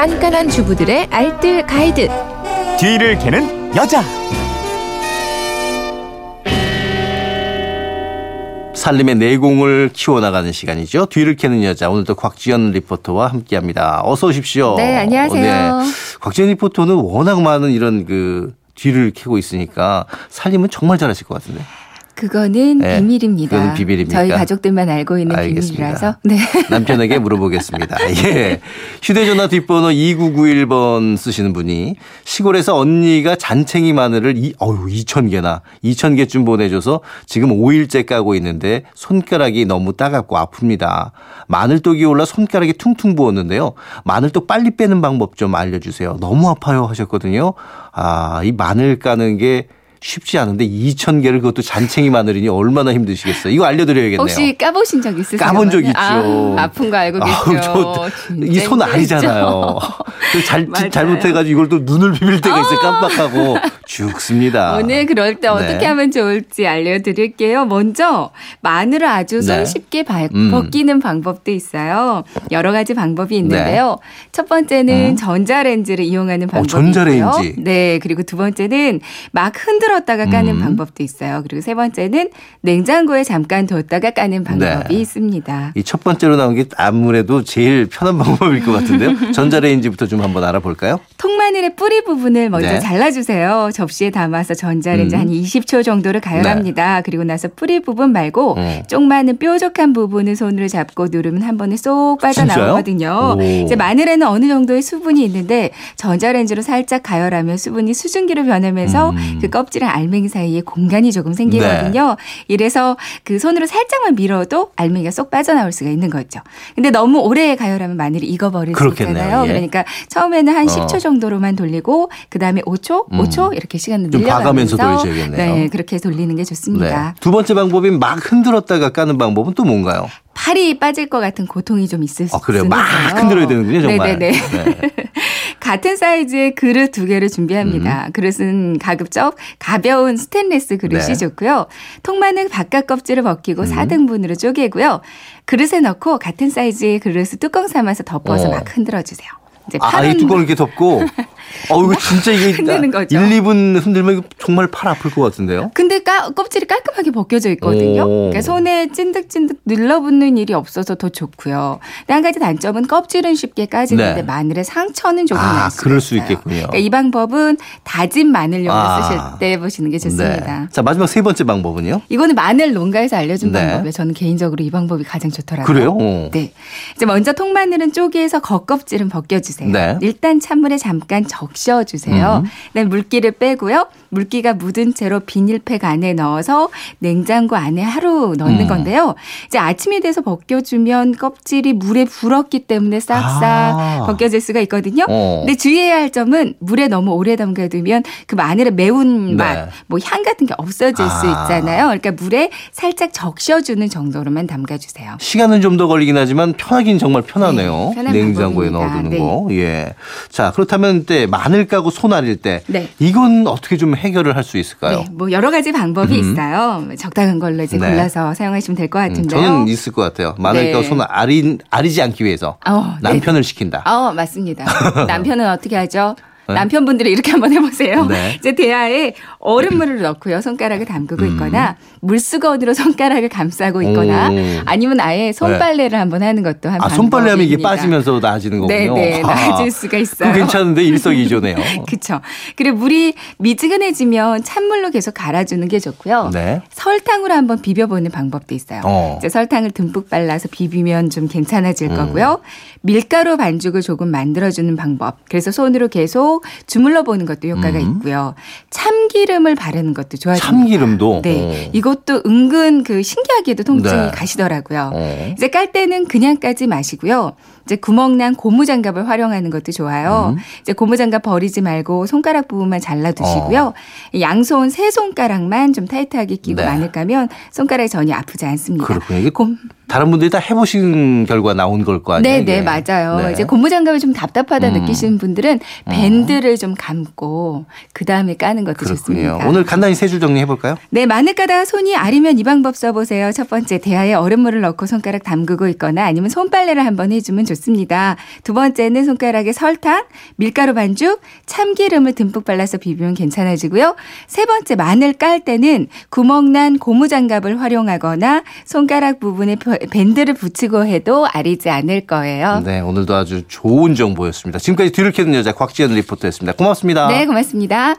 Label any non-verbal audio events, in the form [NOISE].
깐깐한 주부들의 알뜰 가이드. 뒤를 캐는 여자. 살림의 내공을 키워나가는 시간이죠. 뒤를 캐는 여자. 오늘도 곽지연 리포터와 함께합니다. 어서 오십시오. 네, 안녕하세요. 곽지연 리포터는 워낙 많은 이런 그 뒤를 캐고 있으니까 살림은 정말 잘하실 것 같은데. 그거는 네, 비밀입니다. 그건 비밀입니까? 저희 가족들만 알고 있는 알겠습니다. 비밀이라서. [LAUGHS] 네. 남편에게 물어보겠습니다. [LAUGHS] 예. 휴대전화 뒷번호 2991번 쓰시는 분이 시골에서 언니가 잔챙이 마늘을 이, 어유 2,000개나 2,000개쯤 보내줘서 지금 5일째 까고 있는데 손가락이 너무 따갑고 아픕니다. 마늘독이 올라 손가락이 퉁퉁 부었는데요. 마늘독 빨리 빼는 방법 좀 알려주세요. 너무 아파요 하셨거든요. 아, 이 마늘 까는 게 쉽지 않은데 2천 개를 그것도 잔챙이 마늘이니 얼마나 힘드시겠어요. 이거 알려드려야겠네요. 혹시 까보신 적 있으세요? 까본 적 있죠. 아, 픈거 알고 계시죠. 이 손 아니잖아요. [LAUGHS] 잘, 맞아요. 잘못해가지고 이걸 또 눈을 비빌 때가 있어요. 깜빡하고 죽습니다. [LAUGHS] 오늘 그럴 때 어떻게 네. 하면 좋을지 알려드릴게요. 먼저 마늘을 아주 네. 손쉽게 발- 음. 벗기는 방법도 있어요. 여러 가지 방법이 있는데요. 첫 번째는 음. 전자레인지를 이용하는 방법이 전자레인지. 있고요. 네, 그리고 두 번째는 막 흔들었다가 까는 음. 방법도 있어요. 그리고 세 번째는 냉장고에 잠깐 뒀다가 까는 방법이 네. 있습니다. 이 첫 번째로 나온 게 아무래도 제일 편한 [LAUGHS] 방법일 것 같은데요. 전자레인지부터 좀 한번 알아볼까요? 통마늘의 뿌리 부분을 먼저 네. 잘라주세요. 접시에 담아서 전자레인지 음. 한 20초 정도를 가열합니다. 그리고 나서 뿌리 부분 말고 음. 쪽마는 뾰족한 부분을 손으로 잡고 누르면 한 번에 쏙 빠져나오거든요. 오. 이제 마늘에는 어느 정도의 수분이 있는데 전자레인지로 살짝 가열하면 수분이 수증기로 변하면서 음. 그 껍질이랑 알맹이 사이에 공간이 조금 생기거든요. 이래서 그 손으로 살짝만 밀어도 알맹이가 쏙 빠져나올 수가 있는 거죠. 근데 너무 오래 가열하면 마늘이 익어버릴 수 그렇겠네요. 있잖아요. 예. 그러니까 처음에는 한 어. 10초 정도로 만 돌리고 그 다음에 5초, 음. 5초 이렇게 시간을 좀 늘려가면서 돌리셔야겠네요. 네, 그렇게 돌리는 게 좋습니다. 네. 두 번째 방법인 막 흔들었다가 까는 방법은 또 뭔가요? 팔이 빠질 것 같은 고통이 좀 있을 수 아, 그래요? 있어요. 막 흔들어야 되는군요, 정말. 네네네. 네. [LAUGHS] 같은 사이즈의 그릇 두 개를 준비합니다. 음. 그릇은 가급적 가벼운 스테인레스 그릇이 네. 좋고요. 통마늘 바깥 껍질을 벗기고 음. 4등분으로 쪼개고요. 그릇에 넣고 같은 사이즈의 그릇을 뚜껑 삼아서 덮어서 어. 막 흔들어 주세요. 이제 아, 이 뚜껑을 이렇게 덮고. [LAUGHS] 어, 이거 진짜 이게 [LAUGHS] 흔드는 거죠. 1, 2분 흔들면 정말 팔 아플 것 같은데요? 근데 까, 껍질이 깔끔하게 벗겨져 있거든요. 오. 그러니까 손에 찐득찐득 눌러붙는 일이 없어서 더 좋고요. 근데 한 가지 단점은 껍질은 쉽게 까지는데 네. 마늘의 상처는 조금 아, 날 수가 그럴 수. 있겠군요. 그러니까 이 방법은 다진 마늘용으로 아. 쓰실 때 해보시는 게 좋습니다. 네. 자, 마지막 세 번째 방법은요? 이거는 마늘 농가에서 알려준 네. 방법이에요. 저는 개인적으로 이 방법이 가장 좋더라고요. 그래요? 어. 네. 이제 먼저 통마늘은 쪼개서 겉껍질은 벗겨주세요. 네. 일단 찬물에 잠깐 적셔주세요. 음. 그다음 물기를 빼고요. 물기가 묻은 채로 비닐팩 안에 넣어서 냉장고 안에 하루 넣는 음. 건데요. 이제 아침이 돼서 벗겨주면 껍질이 물에 불었기 때문에 싹싹 아. 벗겨질 수가 있거든요. 어. 근데 주의해야 할 점은 물에 너무 오래 담가두면 그 마늘의 매운 맛, 네. 뭐향 같은 게 없어질 수 아. 있잖아요. 그러니까 물에 살짝 적셔주는 정도로만 담가주세요. 시간은 좀 더 걸리긴 하지만 편하긴 정말 편하네요. 네, 냉장고에 방법입니다. 넣어두는 네. 거. 예. 자, 그렇다면 때 마늘 까고 손 아릴 때 네. 이건 어떻게 좀 해결을 할 수 있을까요? 네, 뭐 여러 가지 방법이 음. 있어요. 적당한 걸로 이제 네. 골라서 사용하시면 될것 음, 같은데요. 저는 있을 것 같아요. 마늘 네. 까고 손 아리, 아리지 않기 위해서 어, 네. 남편을 시킨다. 어, 맞습니다. 남편은 어떻게 하죠? 네. 남편분들이 이렇게 한번 해보세요. 네. 이제 대야에 얼음물을 넣고요. 손가락을 담그고 음. 있거나 물수건으로 손가락을 감싸고 있거나 오. 아니면 아예 손빨래를 한번 하는 것도 한 아, 방법입니다. 손빨래하면 이게 빠지면서 나아지는 거군요. 네네, 아, 나아질 수가 있어요. 괜찮은데 일석이조네요. [LAUGHS] 그렇죠. 그리고 물이 미지근해지면 찬물로 계속 갈아주는 게 좋고요. 네. 설탕으로 한번 비벼보는 방법도 있어요. 어. 이제 설탕을 듬뿍 발라서 비비면 좀 괜찮아질 음. 거고요. 밀가루 반죽을 조금 만들어주는 방법. 그래서 손으로 계속 주물러 보는 것도 효과가 음. 있고요. 참기름을 바르는 것도 좋아집니다. 참기름도. 네. 어. 이것도 은근 그 신기하게도 통증이 네. 가시더라고요. 어. 이제 깔 때는 그냥 까지 마시고요. 이제 구멍난 고무장갑을 활용하는 것도 좋아요. 음. 이제 고무장갑 버리지 말고 손가락 부분만 잘라 두시고요. 어. 양손 세 손가락만 좀 타이트하게 끼고 네. 마늘 까면 손가락이 전혀 아프지 않습니다. 그렇군요. 이게 곰- 다른 분들이 다 해보신 결과 나온 걸 거 아니에요? 네, 네, 이게? 맞아요. 네. 이제 고무장갑이 좀 답답하다 음. 느끼시는 분들은 밴드를 좀 감고 그 다음에 까는 것도 그렇군요. 좋습니다. 오늘 간단히 세 줄 정리해 볼까요? 네, 마늘 까다가 손이 아리면 이 방법 써보세요. 첫 번째, 대야에 얼음물을 넣고 손가락 담그고 있거나 아니면 손빨래를 한번 해주면 좋습니다. 두 번째는 손가락에 설탕, 밀가루 반죽, 참기름을 듬뿍 발라서 비비면 괜찮아지고요. 세 번째, 마늘 깔 때는 구멍난 고무장갑을 활용하거나 손가락 부분에 밴드를 붙이고 해도 아리지 않을 거예요. 네, 오늘도 아주 좋은 정보였습니다. 지금까지 뒤를 캐는 여자 곽지연 리포터였습니다. 고맙습니다. 네, 고맙습니다.